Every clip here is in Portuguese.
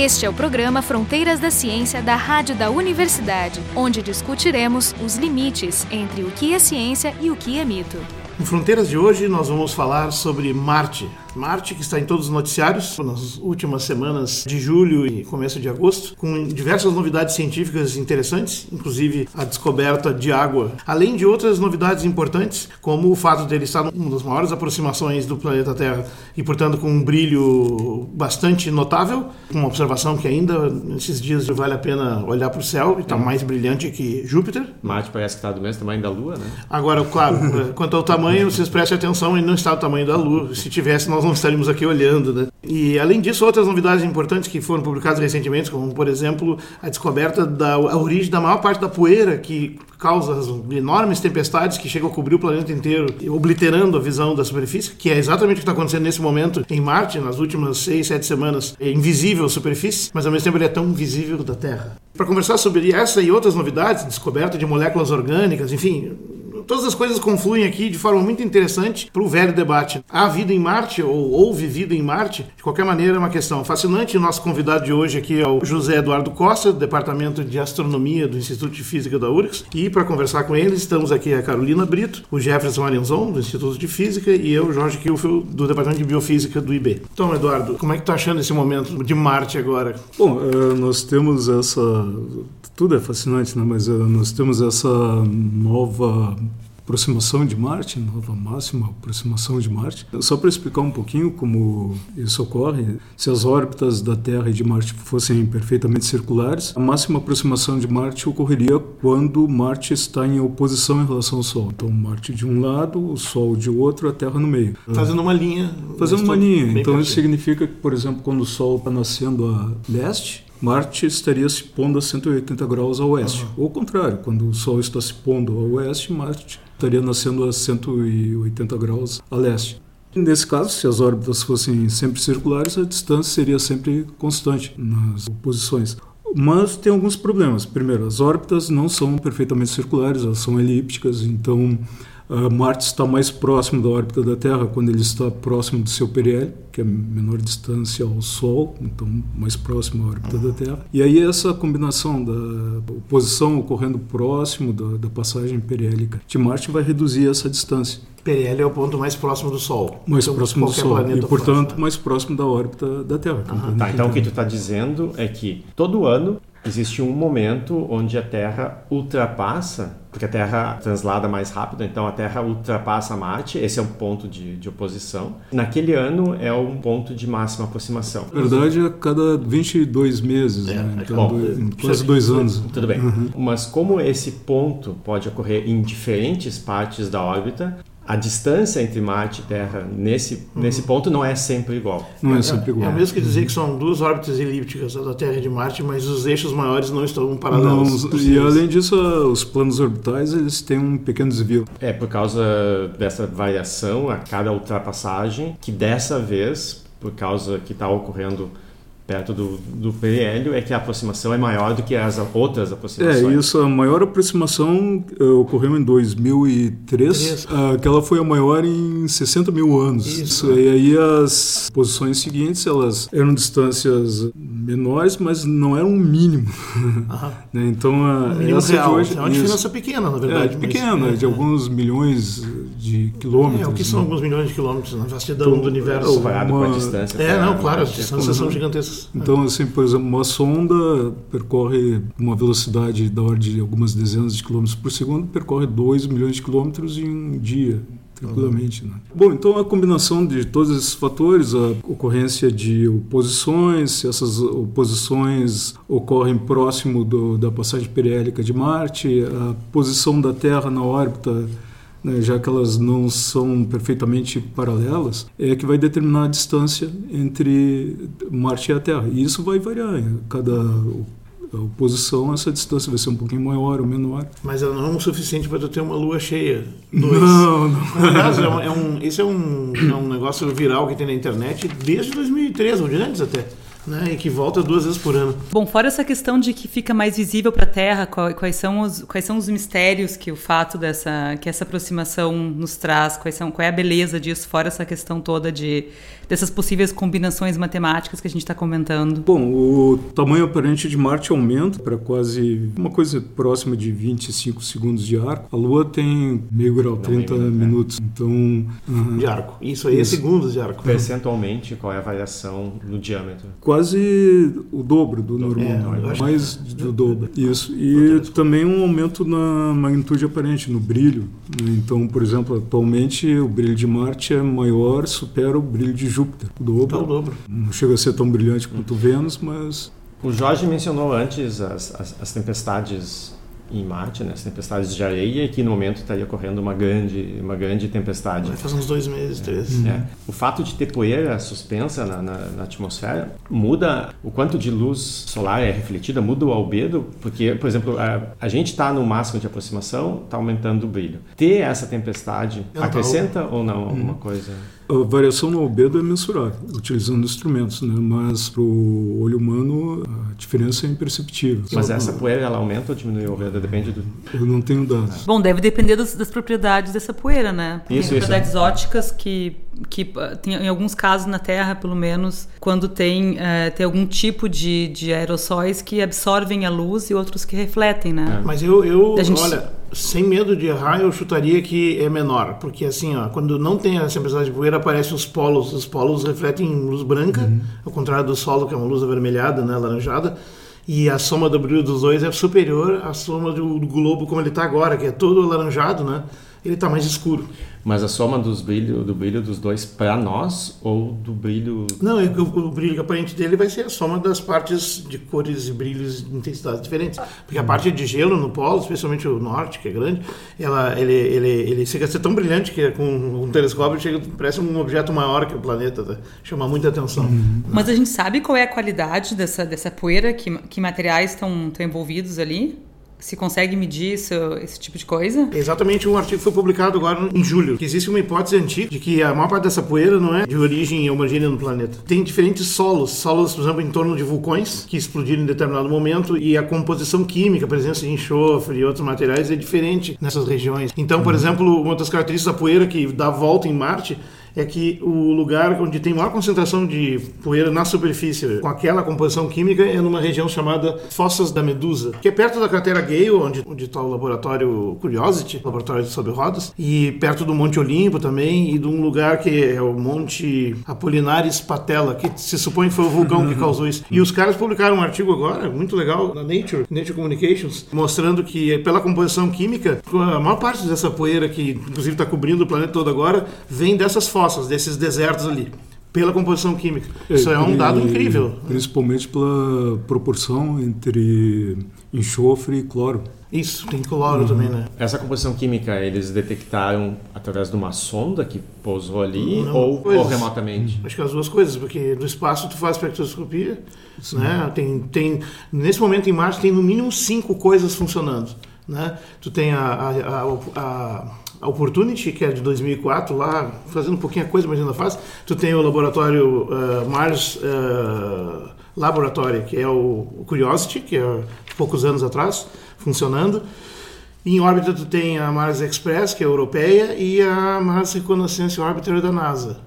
Este é o programa Fronteiras da Ciência da Rádio da Universidade, onde discutiremos os limites entre o que é ciência e o que é mito. Em Fronteiras de hoje, nós vamos falar sobre Marte. Marte, que está em todos os noticiários nas últimas semanas de julho e começo de agosto, com diversas novidades científicas interessantes, inclusive a descoberta de água, além de outras novidades importantes, como o fato dele estar numa das maiores aproximações do planeta Terra e, portanto, com um brilho bastante notável, uma observação que ainda nesses dias vale a pena olhar para o céu e está é. mais brilhante que Júpiter. Marte parece que está do mesmo tamanho da Lua, né? Agora, claro, quanto ao tamanho, vocês prestem atenção, ele não está do tamanho da Lua. Se tivesse, nós não estaríamos aqui olhando, né? E além disso, outras novidades importantes que foram publicadas recentemente, como por exemplo a descoberta da origem da maior parte da poeira que causa enormes tempestades que chegam a cobrir o planeta inteiro, obliterando a visão da superfície, que é exatamente o que está acontecendo nesse momento em Marte, nas últimas seis, sete semanas. É invisível a superfície, mas ao mesmo tempo ele é tão visível da Terra. Para conversar sobre essa e outras novidades, descoberta de moléculas orgânicas, enfim, todas as coisas confluem aqui de forma muito interessante para o velho debate. Há vida em Marte ou houve vida em Marte? De qualquer maneira, é uma questão fascinante. Nosso convidado de hoje aqui é o José Eduardo Costa, do Departamento de Astronomia do Instituto de Física da URGS. E para conversar com ele, estamos aqui a Carolina Brito, o Jefferson Alenzon, do Instituto de Física, e eu, Jorge Kilfield, do Departamento de Biofísica do IB. Então, Eduardo, como é que tá achando esse momento de Marte agora? Bom, eh, nós temos essa tudo é fascinante, né? mas uh, nós temos essa nova aproximação de Marte, nova máxima aproximação de Marte. Só para explicar um pouquinho como isso ocorre, se as órbitas da Terra e de Marte fossem perfeitamente circulares, a máxima aproximação de Marte ocorreria quando Marte está em oposição em relação ao Sol. Então, Marte de um lado, o Sol de outro, a Terra no meio. Fazendo uma linha. Fazendo uma linha. Então, isso significa que, por exemplo, quando o Sol está nascendo a leste, Marte estaria se pondo a 180 graus a oeste. Uhum. Ou ao contrário, quando o Sol está se pondo a oeste, Marte estaria nascendo a 180 graus a leste. Nesse caso, se as órbitas fossem sempre circulares, a distância seria sempre constante nas posições. Mas tem alguns problemas. Primeiro, as órbitas não são perfeitamente circulares, elas são elípticas, então Uh, Marte está mais próximo da órbita da Terra quando ele está próximo do seu periélio, que é menor distância ao Sol, então mais próximo à órbita da Terra. E aí essa combinação da posição ocorrendo próximo da, da passagem periélica de Marte vai reduzir essa distância. Periélio é o ponto mais próximo do Sol. Mais então, próximo do Sol e, portanto, mais próximo da órbita da Terra. tá, então o que tu está dizendo é que todo ano existe um momento onde a Terra ultrapassa, porque a Terra translada mais rápido, então a Terra ultrapassa Marte, esse é um ponto de, de oposição. Naquele ano é um ponto de máxima aproximação. Na verdade, a cada 22 meses, é, né? então, bom, dois, quase dois anos. Tudo bem. Uhum. Mas como esse ponto pode ocorrer em diferentes partes da órbita, a distância entre Marte e Terra nesse, uhum. nesse ponto não é sempre igual. Não é sempre igual. É, é o mesmo que dizer que são duas órbitas elípticas, a da Terra e de Marte, mas os eixos maiores não estão paralelos. Não, e além disso, os planos orbitais eles têm um pequeno desvio. É por causa dessa variação a cada ultrapassagem, que dessa vez, por causa que está ocorrendo perto do, do periélio é que a aproximação é maior do que as outras aproximações. É, isso, a maior aproximação uh, ocorreu em 2003, uh, que ela foi a maior em 60 mil anos. Isso. E aí as posições seguintes, elas eram distâncias menores, mas não eram um mínimo. né? Então, a, um essa real. hoje... É uma diferença pequena, na verdade. É, pequena, é, de alguns milhões de quilômetros. É, o que são né? alguns milhões de quilômetros na vastidão então, do universo? Comparado uma... com a distância. É, não, claro, as distâncias são gigantescas. Então, assim, por exemplo, uma sonda percorre uma velocidade da ordem de algumas dezenas de quilômetros por segundo, percorre 2 milhões de quilômetros em um dia tranquilamente. Né? Bom, então a combinação de todos esses fatores, a ocorrência de oposições, se essas oposições ocorrem próximo do, da passagem periélica de Marte, a posição da Terra na órbita né, já que elas não são perfeitamente paralelas, é que vai determinar a distância entre Marte e a Terra. E isso vai variar. Cada oposição, essa distância vai ser um pouquinho maior ou menor. Mas ela não é o suficiente para tu ter uma lua cheia. Dois. Não, não. Aliás, é um, é um, esse é um, é um negócio viral que tem na internet desde 2013, ou de antes até né, e que volta duas vezes por ano. Bom, fora essa questão de que fica mais visível para a Terra, quais são os quais são os mistérios que o fato dessa que essa aproximação nos traz, quais são qual é a beleza disso, fora essa questão toda de dessas possíveis combinações matemáticas que a gente está comentando. Bom, o tamanho aparente de Marte aumenta para quase uma coisa próxima de 25 segundos de arco. A Lua tem meio grau, 30 meio, minutos. É. Então, uh, de arco. Isso aí é isso. é segundos de arco. Percentualmente, qual é a variação no diâmetro? Quase o dobro do normal, é, mais do dobro. Isso. E também um aumento na magnitude aparente, no brilho. Então, por exemplo, atualmente o brilho de Marte é maior, supera o brilho de Júpiter, o dobro. Então, o dobro. Não chega a ser tão brilhante quanto Vênus, mas... O Jorge mencionou antes as, as, as tempestades em Marte, né, as tempestades de areia, e que no momento estaria ocorrendo uma grande, uma grande tempestade. Vai fazer uns dois meses, três. É. O fato de ter poeira suspensa na, na, na, atmosfera muda o quanto de luz solar é refletida, muda o albedo, porque, por exemplo, a, a gente está no máximo de aproximação, está aumentando o brilho. Ter essa tempestade acrescenta ou não alguma hum. coisa? A variação no albedo é mensurável, utilizando instrumentos, né? mas para o olho humano a diferença é imperceptível. Mas essa poeira ela aumenta ou diminui o albedo? Depende do. Eu não tenho dados. Bom, deve depender das, das propriedades dessa poeira, né? Tem isso, propriedades isso. óticas que que tem, em alguns casos na Terra, pelo menos, quando tem, é, tem algum tipo de, de aerossóis que absorvem a luz e outros que refletem, né? É. Mas eu, eu gente... olha, sem medo de errar, eu chutaria que é menor, porque assim, ó, quando não tem essa tempestade de poeira, aparecem os polos, os polos refletem luz branca, uhum. ao contrário do solo, que é uma luz avermelhada, né, alaranjada, e a soma do brilho dos dois é superior à soma do, do globo como ele está agora, que é todo alaranjado, né? Ele está mais escuro. Mas a soma dos brilho, do brilho dos dois para nós ou do brilho. Não, é o, o brilho aparente dele vai ser a soma das partes de cores e brilhos de intensidades diferentes. Porque a parte de gelo no polo, especialmente o norte, que é grande, ela, ele, ele, ele chega a ser tão brilhante que com um telescópio chega, parece um objeto maior que o planeta. Tá? Chama muita atenção. Uhum. Mas a gente sabe qual é a qualidade dessa, dessa poeira, que, que materiais estão envolvidos ali? Se consegue medir isso, esse tipo de coisa? Exatamente, um artigo foi publicado agora em julho, que existe uma hipótese antiga de que a maior parte dessa poeira não é de origem homogênea no planeta. Tem diferentes solos, solos, por exemplo, em torno de vulcões que explodiram em determinado momento e a composição química, a presença de enxofre e outros materiais é diferente nessas regiões. Então, por uhum. exemplo, uma das características da poeira que dá volta em Marte é que o lugar onde tem maior concentração de poeira na superfície, com aquela composição química, é numa região chamada Fossas da Medusa, que é perto da cratera Gale, onde está o laboratório Curiosity, laboratório de sobre rodas, e perto do Monte Olimpo também, e de um lugar que é o Monte Apolinares Patella, que se supõe foi o vulcão que causou isso. E os caras publicaram um artigo agora, muito legal, na Nature, Nature Communications, mostrando que pela composição química, a maior parte dessa poeira que inclusive está cobrindo o planeta todo agora, vem dessas fossas desses desertos ali, pela composição química. Isso é um dado incrível. Principalmente pela proporção entre enxofre e cloro. Isso, tem cloro uhum. também, né? Essa composição química eles detectaram através de uma sonda que pousou ali Não, ou, ou, remotamente? Acho que as duas coisas, porque do espaço tu faz espectroscopia, né? Tem, tem, nesse momento em Marte tem no mínimo cinco coisas funcionando, né? Tu tem a, a, a, a a Opportunity, que é de 2004, lá fazendo um pouquinho a coisa, mas ainda faz. Tu tem o laboratório uh, Mars uh, Laboratory, que é o Curiosity, que é poucos anos atrás, funcionando. Em órbita tu tem a Mars Express, que é europeia, e a Mars Reconnaissance Orbiter da NASA.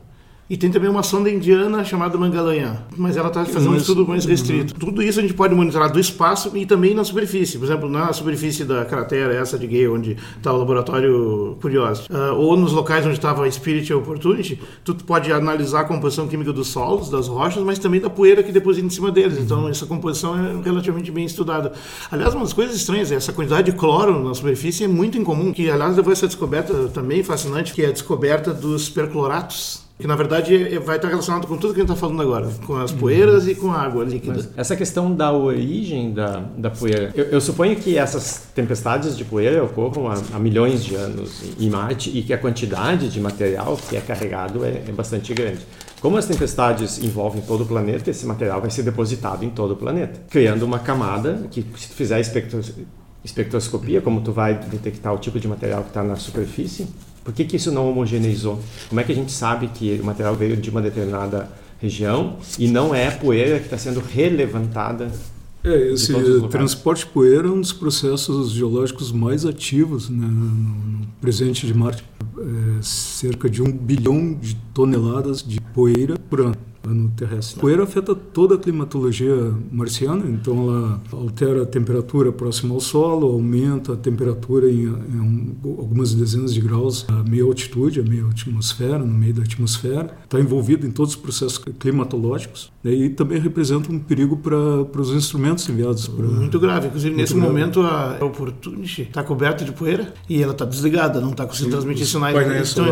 E tem também uma sonda indiana chamada Mangalanham, mas ela está fazendo um estudo mais restrito. Uhum. Tudo isso a gente pode monitorar do espaço e também na superfície. Por exemplo, na superfície da cratera, essa de Gale, onde está o laboratório Curiosity, uh, ou nos locais onde estava a Spirit e Opportunity, tu pode analisar a composição química dos solos, das rochas, mas também da poeira que deposita em cima deles. Então, essa composição é relativamente bem estudada. Aliás, uma das coisas estranhas é essa quantidade de cloro na superfície é muito incomum, que aliás levou essa descoberta também fascinante, que é a descoberta dos percloratos que na verdade é, vai estar relacionado com tudo que a gente está falando agora, com as poeiras e com a água líquida. Mas essa questão da origem da, da poeira, eu, eu, suponho que essas tempestades de poeira ocorram há, há, milhões de anos em Marte e que a quantidade de material que é carregado é, é bastante grande. Como as tempestades envolvem todo o planeta, esse material vai ser depositado em todo o planeta, criando uma camada que, se tu fizer espectros, espectroscopia, como tu vai detectar o tipo de material que está na superfície, por que, que isso não homogeneizou? Como é que a gente sabe que o material veio de uma determinada região e não é poeira que está sendo relevantada é, esse transporte de poeira é um dos processos geológicos mais ativos né, no, no presente de Marte. É, cerca de um bilhão de toneladas de poeira por ano no terrestre. Poeira afeta toda a climatologia marciana, então ela altera a temperatura próxima ao solo, aumenta a temperatura em, em algumas dezenas de graus a meia altitude, a meia atmosfera, no meio da atmosfera. Está envolvido em todos os processos climatológicos né, e também representa um perigo para os instrumentos enviados. Pra... Muito grave. Inclusive, nesse grave. momento, a Opportunity está coberta de poeira e ela está desligada, não está conseguindo transmitir sinais. Então.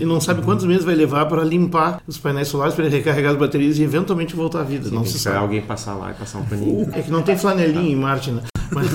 E não sabe quantos meses vai levar para limpar os painéis solares, para recarregar carregar as baterias e eventualmente voltar à vida. Sim, não se sabe. alguém passar lá e passar um paninho. É que não tem flanelinha em Marte, né? Mas,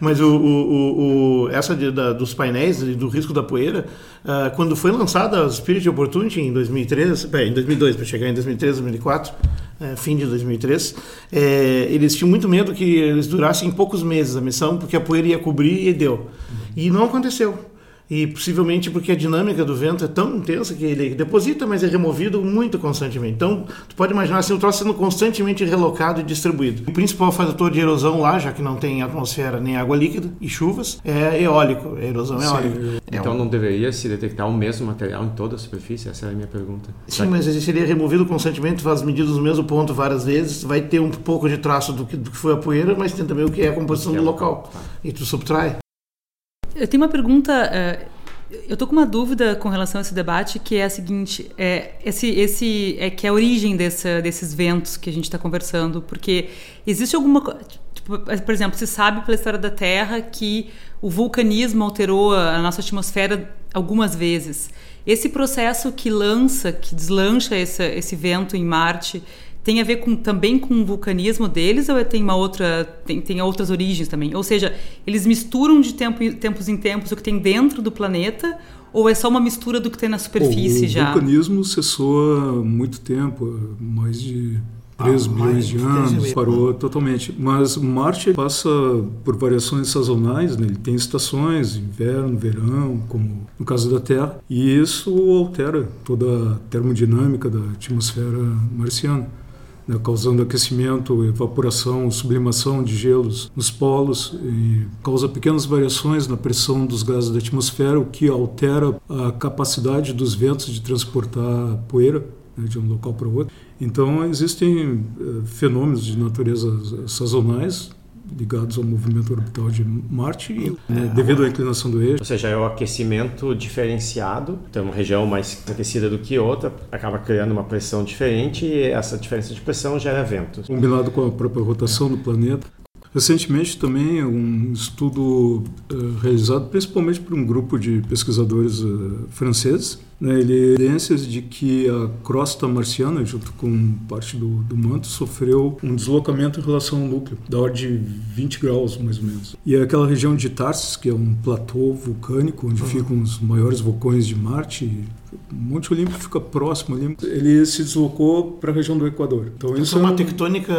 mas o, o, o, essa de, da, dos painéis e do risco da poeira, uh, quando foi lançada a Spirit Opportunity em 2003, bem, em 2002, para chegar em 2003, 2004, uh, fim de 2003, é, eles tinham muito medo que eles durassem poucos meses a missão, porque a poeira ia cobrir e deu. E não aconteceu e possivelmente porque a dinâmica do vento é tão intensa que ele deposita, mas é removido muito constantemente. Então, tu pode imaginar assim, o troço sendo constantemente relocado e distribuído. O principal fator de erosão lá, já que não tem atmosfera nem água líquida e chuvas, é eólico, é erosão Sim. eólica. Então é um... não deveria se detectar o mesmo material em toda a superfície? Essa é a minha pergunta. Sim, mas ele seria removido constantemente, faz medidas no mesmo ponto várias vezes, vai ter um pouco de traço do que, do que foi a poeira, mas tem também o que é a composição do local. Tá. E tu subtrai. Eu tenho uma pergunta. Uh, eu tô com uma dúvida com relação a esse debate, que é a seguinte: é, esse, esse, é que é a origem desse, desses ventos que a gente está conversando, porque existe alguma. Tipo, por exemplo, se sabe pela história da Terra que o vulcanismo alterou a nossa atmosfera algumas vezes. Esse processo que lança, que deslancha esse, esse vento em Marte, tem a ver com, também com o vulcanismo deles ou tem uma outra tem, tem outras origens também? Ou seja, eles misturam de tempo, tempos em tempos o que tem dentro do planeta ou é só uma mistura do que tem na superfície o já? O vulcanismo cessou há muito tempo, mais de 3 ah, bilhões de anos, parou totalmente. Mas Marte passa por variações sazonais, né? ele tem estações, inverno, verão, como no caso da Terra, e isso altera toda a termodinâmica da atmosfera marciana né, causando aquecimento, evaporação, sublimação de gelos nos polos e causa pequenas variações na pressão dos gases da atmosfera, o que altera a capacidade dos ventos de transportar poeira né, de um local para o outro. Então existem eh, fenômenos de natureza sazonais ligados ao movimento orbital de Marte, né, devido à inclinação do eixo. Ou seja, é o aquecimento diferenciado, tem uma região mais aquecida do que outra, acaba criando uma pressão diferente e essa diferença de pressão gera ventos. Combinado com a própria rotação do planeta. Recentemente também um estudo uh, realizado principalmente por um grupo de pesquisadores uh, franceses, né, ele evidências de que a crosta marciana, junto com parte do, do, manto, sofreu um deslocamento em relação ao núcleo, da ordem de 20 graus mais ou menos. E aquela região de Tarsis, que é um platô vulcânico onde uhum. ficam os maiores vulcões de Marte, Monte Olimpo fica próximo ali. Ele se deslocou para a região do Equador. Então isso é uma tectônica.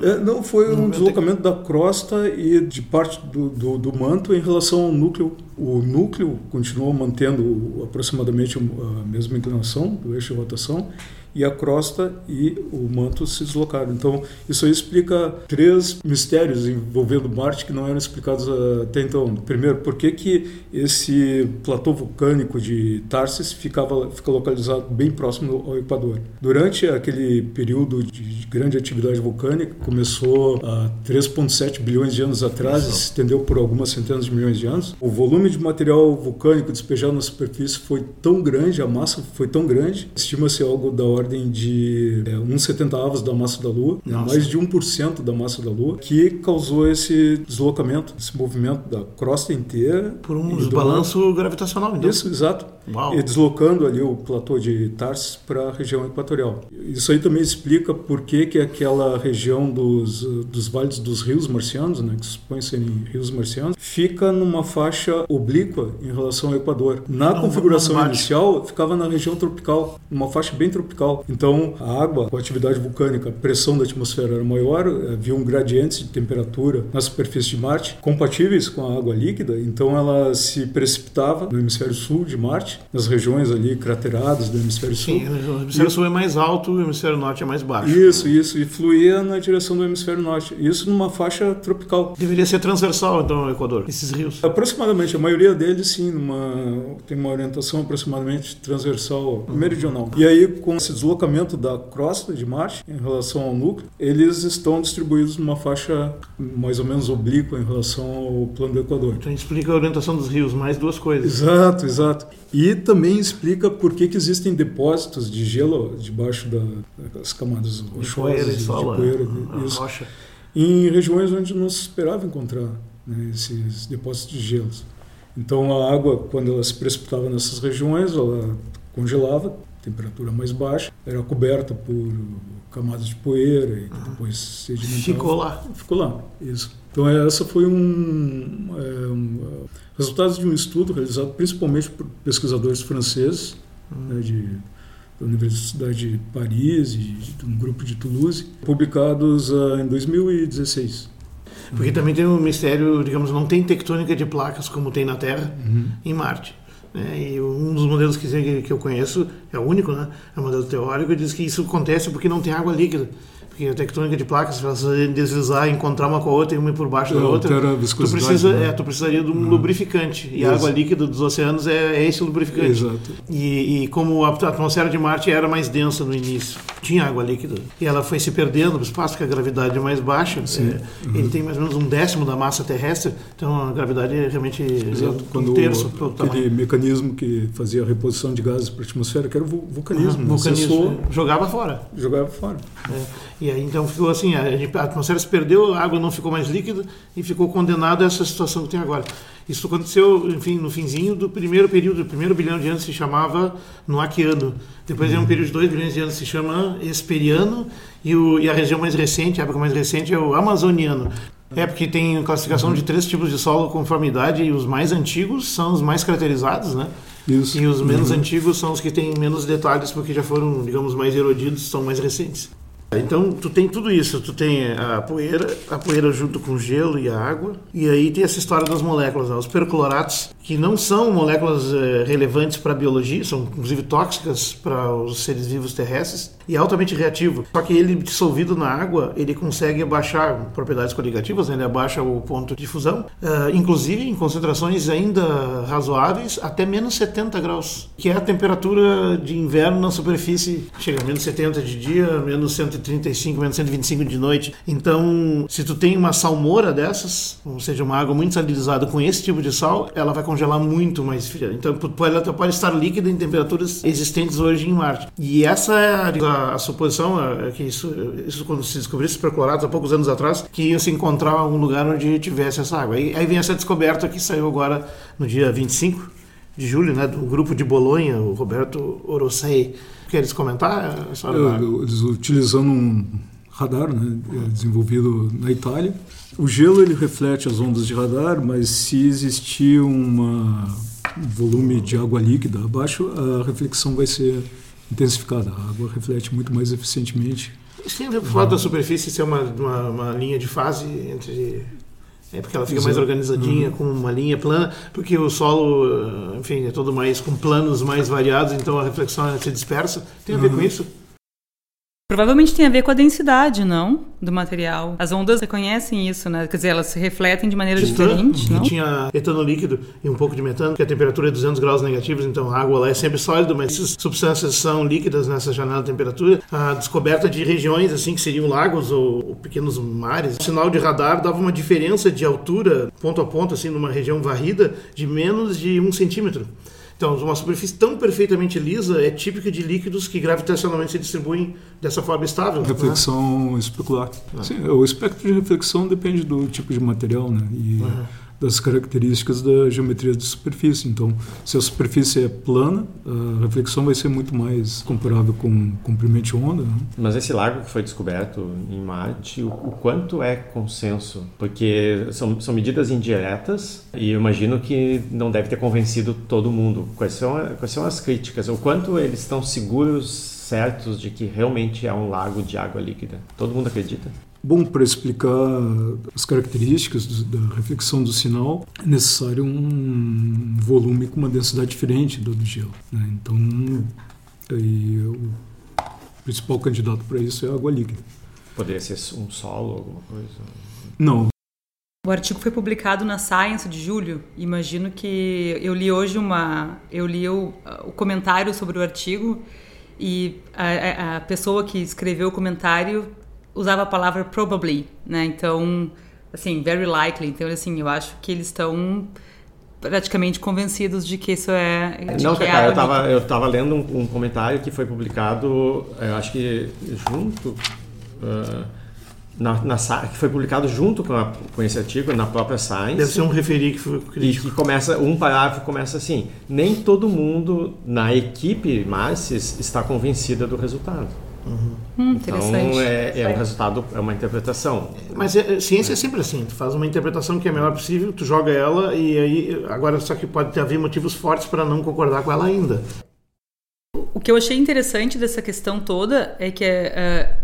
É, não, foi um deslocamento da crosta e de parte do, do, do, manto em relação ao núcleo. O núcleo continuou mantendo aproximadamente a mesma inclinação do eixo de rotação e a crosta e o manto se deslocaram. Então, isso aí explica três mistérios envolvendo Marte que não eram explicados até então. Primeiro, por que, que esse platô vulcânico de Tarsis ficava, fica localizado bem próximo ao Equador? Durante aquele período de grande atividade vulcânica, começou há 3,7 bilhões de anos atrás e se estendeu por algumas centenas de milhões de anos, o volume de material vulcânico despejado na superfície foi tão grande, a massa foi tão grande, estima-se algo da ordem ordem de é, 1,70 avos da massa da Lua, né, mais de 1% da massa da Lua, que causou esse deslocamento, esse movimento da crosta inteira. Por um balanço gravitacional, então. Isso, exato. Uau. E deslocando ali o platô de Tarsis para a região equatorial. Isso aí também explica por que, que aquela região dos, dos vales dos rios marcianos, né, que supõe serem rios marcianos, fica numa faixa oblíqua em relação ao Equador. Na não, configuração não inicial, ficava na região tropical, uma faixa bem tropical então, a água, com atividade vulcânica, a pressão da atmosfera era maior, havia um gradiente de temperatura na superfície de Marte compatíveis com a água líquida, então ela se precipitava no hemisfério sul de Marte Nas regiões ali crateradas do hemisfério sul. Sim, o hemisfério sul é mais alto, o hemisfério norte é mais baixo. Isso, isso, e fluía na direção do hemisfério norte. Isso numa faixa tropical. Deveria ser transversal, então, ao Equador, esses rios. Aproximadamente, a maioria deles, sim, numa, tem uma orientação aproximadamente transversal, uhum. meridional. E aí, com esse deslocamento da crosta de Marte em relação ao núcleo, eles estão distribuídos numa faixa mais ou menos oblíqua em relação ao plano do Equador. Então explica a orientação dos rios, mais duas coisas. Exato, exato. E também explica por que, que existem depósitos de gelo debaixo da, das camadas rochosas, de, de, poeira, a, isso, rocha. em regiões onde não se esperava encontrar né, esses depósitos de gelos. Então a água, quando ela se precipitava nessas regiões, ela congelava, temperatura mais baixa, era coberta por camadas de poeira e depois sedimentava. Ficou lá. Ficou lá, isso. Então essa foi um, é, um resultado de um estudo realizado principalmente por pesquisadores franceses hum. né, de, da Universidade de Paris e de um grupo de Toulouse, publicados uh, em 2016. Porque também tem um mistério, digamos, não tem tectônica de placas como tem na Terra uhum. em Marte. Né? E um dos modelos que, que eu conheço, é o único, né? é o modelo teórico, diz que isso acontece porque não tem água líquida. Porque a tectônica de placas, elas deslizar, encontrar uma com a outra e uma por baixo da é, outra, tu, precisa, né? é, tu precisaria de um uhum. lubrificante. E a água líquida dos oceanos é, é esse lubrificante. Exato. E, e, como a atmosfera de Marte era mais densa no início, tinha água líquida. E ela foi se perdendo no espaço, porque a gravidade é mais baixa. É, uhum. Ele tem mais ou menos um décimo da massa terrestre, então a gravidade é realmente Exato. Quando um terço do tamanho. Aquele mecanismo que fazia a reposição de gases para a atmosfera, que era o vulcanismo. Uhum, vulcanismo. Jogava fora. Jogava fora. É. E então ficou assim, a, atmosfera se perdeu, a água não ficou mais líquida e ficou condenada a essa situação que tem agora. Isso aconteceu, enfim, no finzinho do primeiro período, o primeiro bilhão de anos se chamava Noaquiano. Depois uhum. um período de dois bilhões de anos se chama Esperiano e, o, e a região mais recente, a época mais recente é o Amazoniano. É porque tem classificação uhum. de três tipos de solo conforme idade e os mais antigos são os mais caracterizados, né? Isso. E os menos uhum. antigos são os que têm menos detalhes porque já foram, digamos, mais erodidos, são mais recentes. Então tu tem tudo isso, tu tem a poeira, a poeira junto com o gelo e a água, e aí tem essa história das moléculas, né? os percloratos, que não são moléculas eh, relevantes para a biologia, são inclusive tóxicas para os seres vivos terrestres e altamente reativo. Só que ele dissolvido na água, ele consegue abaixar propriedades coligativas, né? ele abaixa o ponto de fusão, uh, inclusive em concentrações ainda razoáveis, até menos 70 graus, que é a temperatura de inverno na superfície, chega a menos 70 de dia, menos 130 135, menos 125 de noite. Então, se tu tem uma salmoura dessas, ou seja, uma água muito salinizada com esse tipo de sal, ela vai congelar muito mais fria. Então, ela pode estar líquida em temperaturas existentes hoje em Marte. E essa é a, a suposição, é que isso, isso quando se descobriu percloratos há poucos anos atrás, que ia se encontrar um lugar onde tivesse essa água. Aí, aí vem essa descoberta que saiu agora no dia 25 de julho, né, do grupo de Bolonha, o Roberto Orosei Queres comentar Eles utilizando um radar né, desenvolvido na Itália. O gelo ele reflete as ondas de radar, mas se existir uma, um volume de água líquida abaixo, a reflexão vai ser intensificada. A água reflete muito mais eficientemente. Com o fato da superfície ser uma, uma, uma linha de fase entre é porque ela fica Exato. mais organizadinha, uhum. com uma linha plana, porque o solo, enfim, é todo mais com planos mais variados, então a reflexão se dispersa. Tem a ver uhum. com isso? Provavelmente tem a ver com a densidade, não? Do material. As ondas reconhecem isso, né? Quer dizer, elas se refletem de maneira diferente, não? Tinha etano líquido e um pouco de metano, que a temperatura é 200 graus negativos, então a água lá é sempre sólida, mas essas substâncias são líquidas nessa janela de temperatura. A descoberta de regiões, assim, que seriam lagos ou, ou pequenos mares. O sinal de radar dava uma diferença de altura, ponto a ponto, assim, numa região varrida, de menos de um centímetro. Então, uma superfície tão perfeitamente lisa é típica de líquidos que gravitacionalmente se distribuem dessa forma estável. Reflexão né? especular. Ah. Sim, o espectro de reflexão depende do tipo de material, né? E uhum das características da geometria da superfície. Então, se a superfície é plana, a reflexão vai ser muito mais comparável com comprimento de onda. Né? Mas esse lago que foi descoberto em Marte, o, o quanto é consenso? Porque são, são medidas indiretas e eu imagino que não deve ter convencido todo mundo. Quais são, quais são as críticas? O quanto eles estão seguros certos de que realmente é um lago de água líquida? Todo mundo acredita? Bom, para explicar as características do, da reflexão do sinal, é necessário um volume com uma densidade diferente do, do gelo. Né? Então, aí, o principal candidato para isso é a água líquida. Poderia ser um solo, alguma coisa? Não. O artigo foi publicado na Science de julho. Imagino que eu li hoje uma, eu li o, o comentário sobre o artigo e a, a, pessoa que escreveu o comentário usava a palavra probably, né? Então, assim, very likely. Então, assim, eu acho que eles estão praticamente convencidos de que isso é. Não, que cara, é eu estava eu tava lendo um, um, comentário que foi publicado, eu acho que junto. Uh, na, na, que foi publicado junto com, a, com, esse artigo na própria Science. Deve ser um referi que foi crítico. E que começa, um parágrafo começa assim: nem todo mundo na equipe Marcis está convencida do resultado. Uhum. Hum, então é, é um resultado, é uma interpretação. Mas é, ciência é sempre assim, tu faz uma interpretação que é a melhor possível, tu joga ela e aí agora só que pode haver motivos fortes para não concordar com ela ainda. O que eu achei interessante dessa questão toda é que é,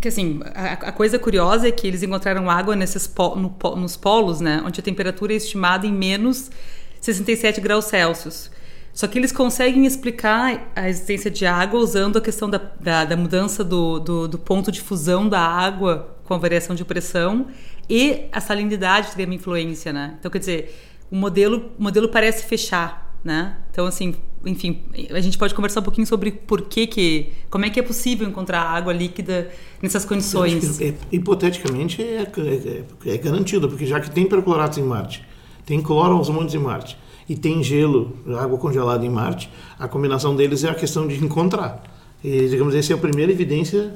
que assim, a, a, coisa curiosa é que eles encontraram água nesses po, no, nos polos, né, onde a temperatura é estimada em menos 67 graus Celsius. Só que eles conseguem explicar a existência de água usando a questão da, da, da mudança do, do, do, ponto de fusão da água com a variação de pressão e a salinidade teria uma influência, né? Então, quer dizer, o modelo, o modelo parece fechar, né? Então, assim, enfim, a gente pode conversar um pouquinho sobre por que que, como é que é possível encontrar água líquida nessas condições. É, hipoteticamente é, é, é, garantido, porque já que tem percloratos em Marte, tem cloro aos montes em Marte, e tem gelo, água congelada em Marte, a combinação deles é a questão de encontrar. E, digamos, essa é a primeira evidência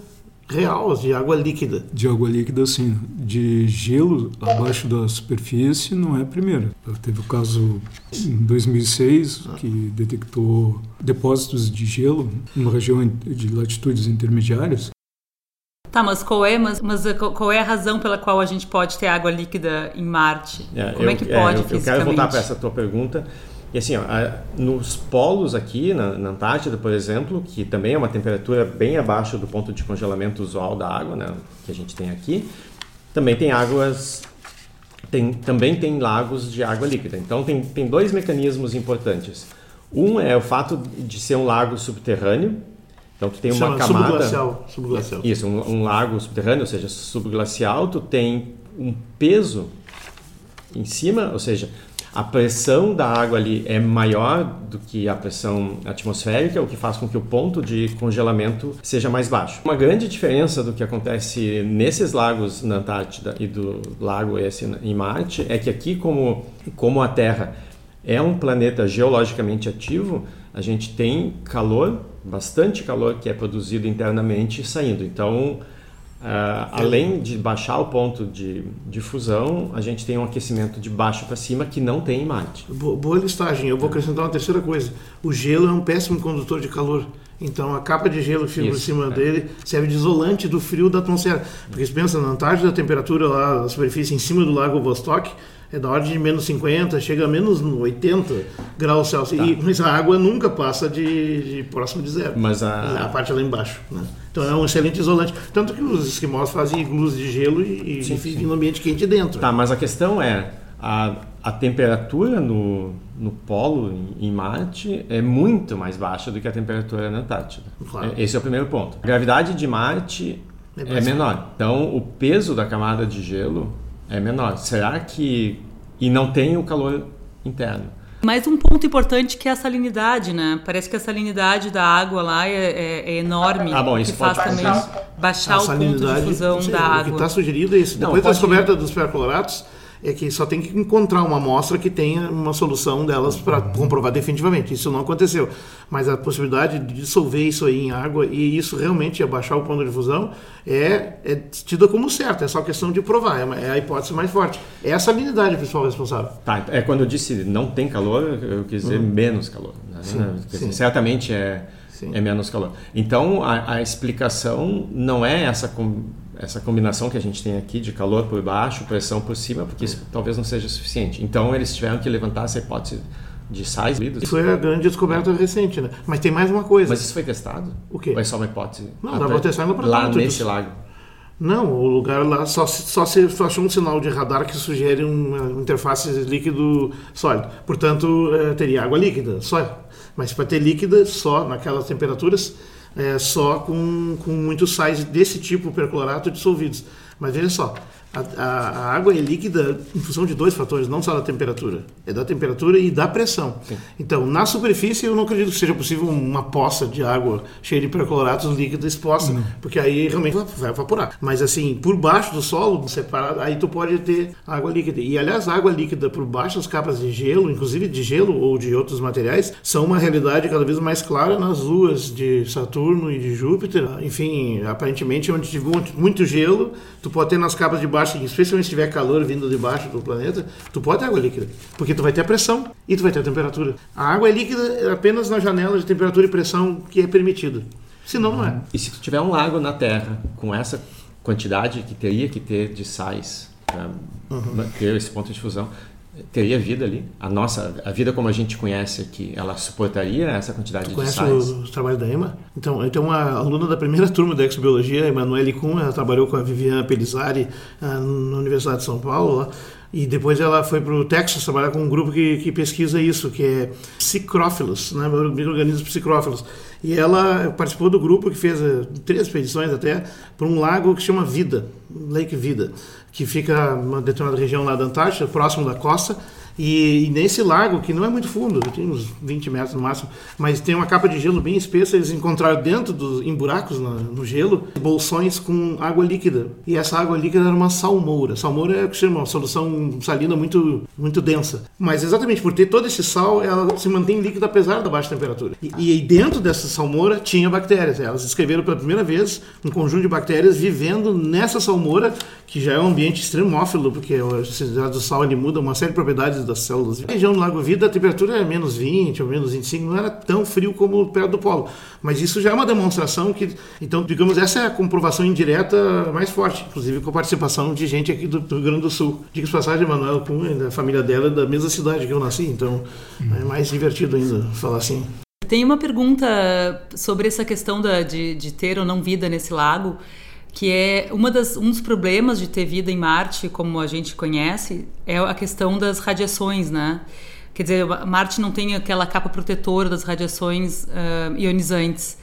real de água líquida. De água líquida, sim. De gelo abaixo da superfície não é a primeira. Teve o caso em 2006 que detectou depósitos de gelo numa região de latitudes intermediárias Tá, mas qual é, mas, mas qual é a razão pela qual a gente pode ter água líquida em Marte? É, Como é eu, é que pode é, eu, eu quero voltar para essa tua pergunta. E assim, ó, nos polos aqui, na, na, Antártida, por exemplo, que também é uma temperatura bem abaixo do ponto de congelamento usual da água, né, que a gente tem aqui, também tem águas, tem, também tem lagos de água líquida. Então tem, tem dois mecanismos importantes. Um é o fato de ser um lago subterrâneo, então tu tem uma Chama camada subglacial, subglacial. Isso, um, um, lago subterrâneo, ou seja, subglacial, tu tem um peso em cima, ou seja, a pressão da água ali é maior do que a pressão atmosférica, o que faz com que o ponto de congelamento seja mais baixo. Uma grande diferença do que acontece nesses lagos na Antártida e do lago esse em Marte é que aqui como como a Terra é um planeta geologicamente ativo, a gente tem calor, bastante calor que é produzido internamente saindo. Então, uh, além de baixar o ponto de, de fusão, a gente tem um aquecimento de baixo para cima que não tem em Marte. Boa listagem. Eu vou acrescentar uma terceira coisa. O gelo é um péssimo condutor de calor. Então a capa de gelo que fica por cima é. dele serve de isolante do frio da atmosfera. Porque se pensa na Antártida, a temperatura lá, a superfície em cima do lago Vostok é da ordem de menos 50, chega a menos 80 graus Celsius. Tá. E, mas a água nunca passa de, de próximo de zero. Mas a... a parte lá embaixo. Né? Então é um excelente isolante. Tanto que os esquimós fazem iglus de gelo e, sim, vivem no ambiente quente dentro. Tá, mas a questão é, a, a temperatura no, no polo, em, em Marte, é muito mais baixa do que a temperatura na Antártida. Claro. Esse é o primeiro ponto. A gravidade de Marte é, é menor. Então o peso da camada de gelo é menor. Será que. E não tem o calor interno. Mais um ponto importante que é a salinidade, né? Parece que a salinidade da água lá é, é, é enorme. Ah, bom, isso que pode faz também baixar o ponto de fusão da água. O que está sugerido é isso. Depois não, da descoberta dos percloratos, é que só tem que encontrar uma amostra que tenha uma solução delas para comprovar definitivamente. Isso não aconteceu. Mas a possibilidade de dissolver isso aí em água e isso realmente abaixar o ponto de fusão é, é tida como certo. É só questão de provar. É, é a hipótese mais forte. É a salinidade principal responsável. Tá, é quando eu disse não tem calor, eu quis dizer uhum. menos calor. Né? Sim, sim. Certamente é, é menos calor. Então a, a explicação não é essa com essa combinação que a gente tem aqui de calor por baixo, pressão por cima, porque isso talvez não seja suficiente. Então eles tiveram que levantar essa hipótese de sais líquidos. Foi a grande descoberta é. recente, né? Mas tem mais uma coisa. Mas isso foi testado? O quê? Ou é só uma hipótese? Não, dá para testar no Lá nesse lago. Não, o lugar lá só, só se só achou um sinal de radar que sugere uma interface líquido sólido. Portanto, é, teria água líquida, só. Mas para ter líquida, só naquelas temperaturas, é, só com, com muitos sais desse tipo perclorato dissolvidos. Mas veja só, a, a, a, água é líquida em função de dois fatores, não só da temperatura. É da temperatura e da pressão. Sim. Então, na superfície, eu não acredito que seja possível uma poça de água cheia de percloratos líquida exposta, não. porque aí realmente vai evaporar. Mas, assim, por baixo do solo, separado, aí tu pode ter água líquida. E, aliás, água líquida por baixo das capas de gelo, inclusive de gelo ou de outros materiais, são uma realidade cada vez mais clara nas luas de Saturno e de Júpiter. Enfim, aparentemente, onde tiver muito gelo, tu pode ter nas capas de baixo baixo, especialmente se tiver calor vindo de baixo do planeta, tu pode ter água líquida, porque tu vai ter a pressão e tu vai ter a temperatura. A água é líquida apenas na janela de temperatura e pressão que é permitida. Senão não é. E se tu tiver um lago na Terra com essa quantidade que teria que ter de sais para uhum. esse ponto de fusão, teria vida ali? A nossa, a vida como a gente conhece aqui, ela suportaria essa quantidade de sais? Conhece o trabalho da EMA? Então, eu tenho uma aluna da primeira turma da Exobiologia, Emanuele Kuhn, ela trabalhou com a Viviane Pelizari ah, na Universidade de São Paulo, lá, e depois ela foi para o Texas trabalhar com um grupo que, que pesquisa isso, que é psicrófilos, né, micro-organismos psicrófilos. E ela participou do grupo que fez eh, três expedições até para um lago que chama Vida, Lake Vida que fica numa determinada região lá da Antártida, próximo da costa, e, e, nesse lago, que não é muito fundo, tem uns 20 metros no máximo, mas tem uma capa de gelo bem espessa, eles encontraram dentro, dos, em buracos no, no gelo, bolsões com água líquida. E essa água líquida era uma salmoura. Salmoura é o que chama uma solução salina muito, muito densa. Mas exatamente por ter todo esse sal, ela se mantém líquida apesar da baixa temperatura. E, e dentro dessa salmoura tinha bactérias. Elas descreveram pela primeira vez um conjunto de bactérias vivendo nessa salmoura, que já é um ambiente extremófilo, porque a cidade do sal ele muda uma série de propriedades das células. Na região do Lago Vida, a temperatura é menos 20 ou menos 25, não era tão frio como perto do polo. Mas isso já é uma demonstração que, então, digamos, essa é a comprovação indireta mais forte, inclusive com a participação de gente aqui do, do Rio Grande do Sul. Diga passagem, Manuel Cunha, da família dela, é da mesma cidade que eu nasci, então é mais divertido ainda falar assim. Tem uma pergunta sobre essa questão da, de, de ter ou não vida nesse lago que é uma das, um dos problemas de ter vida em Marte, como a gente conhece, é a questão das radiações, né? Quer dizer, Marte não tem aquela capa protetora das radiações uh, ionizantes.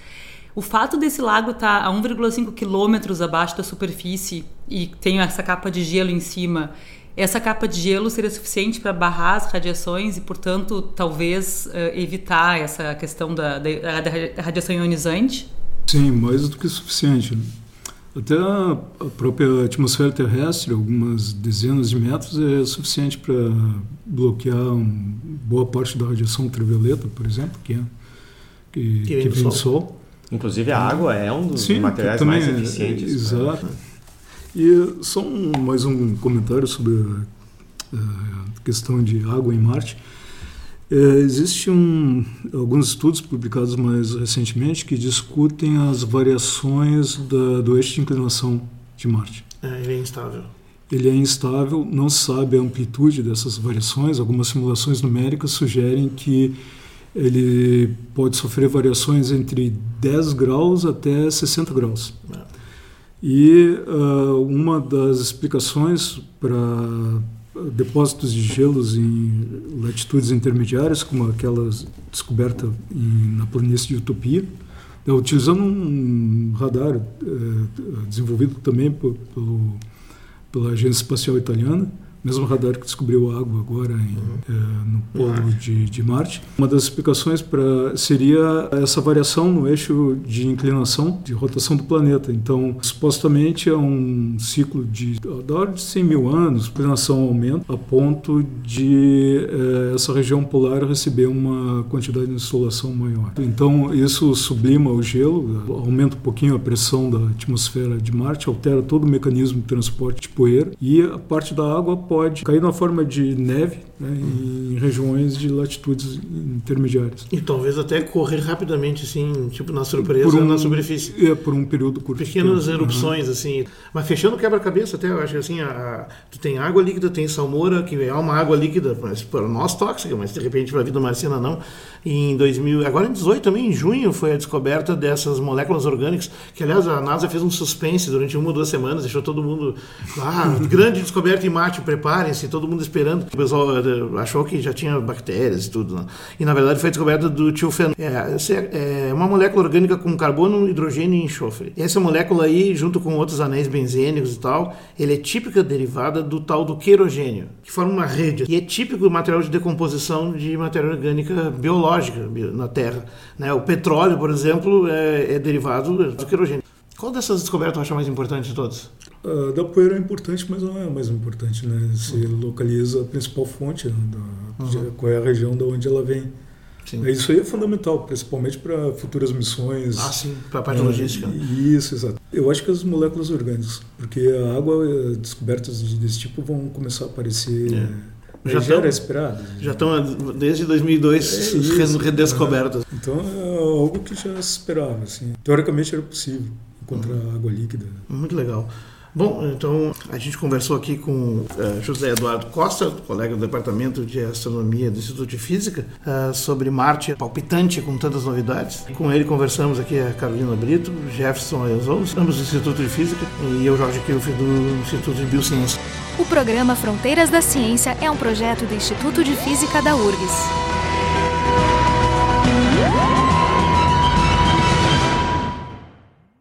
O fato desse lago estar tá a 1,5 quilômetros abaixo da superfície e tem essa capa de gelo em cima, essa capa de gelo seria suficiente para barrar as radiações e, portanto, talvez uh, evitar essa questão da, da, da radiação ionizante? Sim, mais do que suficiente. Até a própria atmosfera terrestre, algumas dezenas de metros, é suficiente para bloquear boa parte da radiação ultravioleta, por exemplo, que, é, que, que, vem, que vem do, sol. sol. Inclusive a água é um dos Sim, materiais mais é, eficientes. exato. E só um, mais um comentário sobre a, a questão de água em Marte. É, Existem um, alguns estudos publicados mais recentemente que discutem as variações da, do eixo de inclinação de Marte. É, ele é instável. Ele é instável, não se sabe a amplitude dessas variações. Algumas simulações numéricas sugerem que ele pode sofrer variações entre 10 graus até 60 graus. É. E uh, uma das explicações para depósitos de gelos em latitudes intermediárias, como aquela descoberta em, na planície de Utopia, né, utilizando um radar é, desenvolvido também por, pelo, pela Agência Espacial Italiana, mesmo radar que descobriu água agora em, uhum. é, no polo de, de, Marte. Uma das explicações para seria essa variação no eixo de inclinação, de rotação do planeta. Então, supostamente é um ciclo de ao de 100 mil anos, a inclinação aumenta a ponto de é, essa região polar receber uma quantidade de insolação maior. Então, isso sublima o gelo, aumenta um pouquinho a pressão da atmosfera de Marte, altera todo o mecanismo de transporte de poeira e a parte da água pode cair na forma de neve né, em regiões de latitudes intermediárias. E talvez até correr rapidamente, assim, tipo na surpresa um, na superfície. É, por um período curto. Pequenas erupções, uhum. assim. Mas fechando o quebra-cabeça até, eu acho que assim, a, a, tu tem água líquida, tem salmoura, que é uma água líquida, mas para nós tóxica, mas de repente para a vida marciana não. Em 2000, agora em 18 também, em junho, foi a descoberta dessas moléculas orgânicas, que aliás a NASA fez um suspense durante uma ou duas semanas, deixou todo mundo, ah, grande descoberta em Marte, preparem-se, todo mundo esperando. O pessoal eh, achou que já tinha bactérias e tudo, né? e na verdade foi descoberta do tilfenol. É, é uma molécula orgânica com carbono, hidrogênio e enxofre. Essa molécula aí, junto com outros anéis benzênicos e tal, ele é típica derivada do tal do querogênio, que forma uma rede, e é típico do material de decomposição de matéria orgânica biológica na Terra. Né? O petróleo, por exemplo, é, é derivado do querogênio. Qual dessas descobertas você acha mais importante de todas? Uh, da poeira é importante, mas não é a mais importante. Né? Se uhum. localiza a principal fonte, né? da, uhum. de, qual é a região de onde ela vem. Sim. Isso aí é fundamental, principalmente para futuras missões. Ah, sim, para a parte é, logística. Isso, exato. Eu acho que as moléculas orgânicas, porque a água, eh, descobertas desse tipo vão começar a aparecer. É. Já, já era esperado. Já estão desde 2002 é redescobertas. Então é algo que já se esperava. Assim. Teoricamente era possível encontrar uhum. água líquida. Muito legal. Bom, então a gente conversou aqui com uh, José Eduardo Costa, colega do Departamento de Astronomia do Instituto de Física, uh, sobre Marte palpitante com tantas novidades. Com ele conversamos aqui a Carolina Brito, Jefferson Ayazon, ambos do Instituto de Física, e eu, Jorge Kilf, do Instituto de Biociência. O programa Fronteiras da Ciência é um projeto do Instituto de Física da URGS.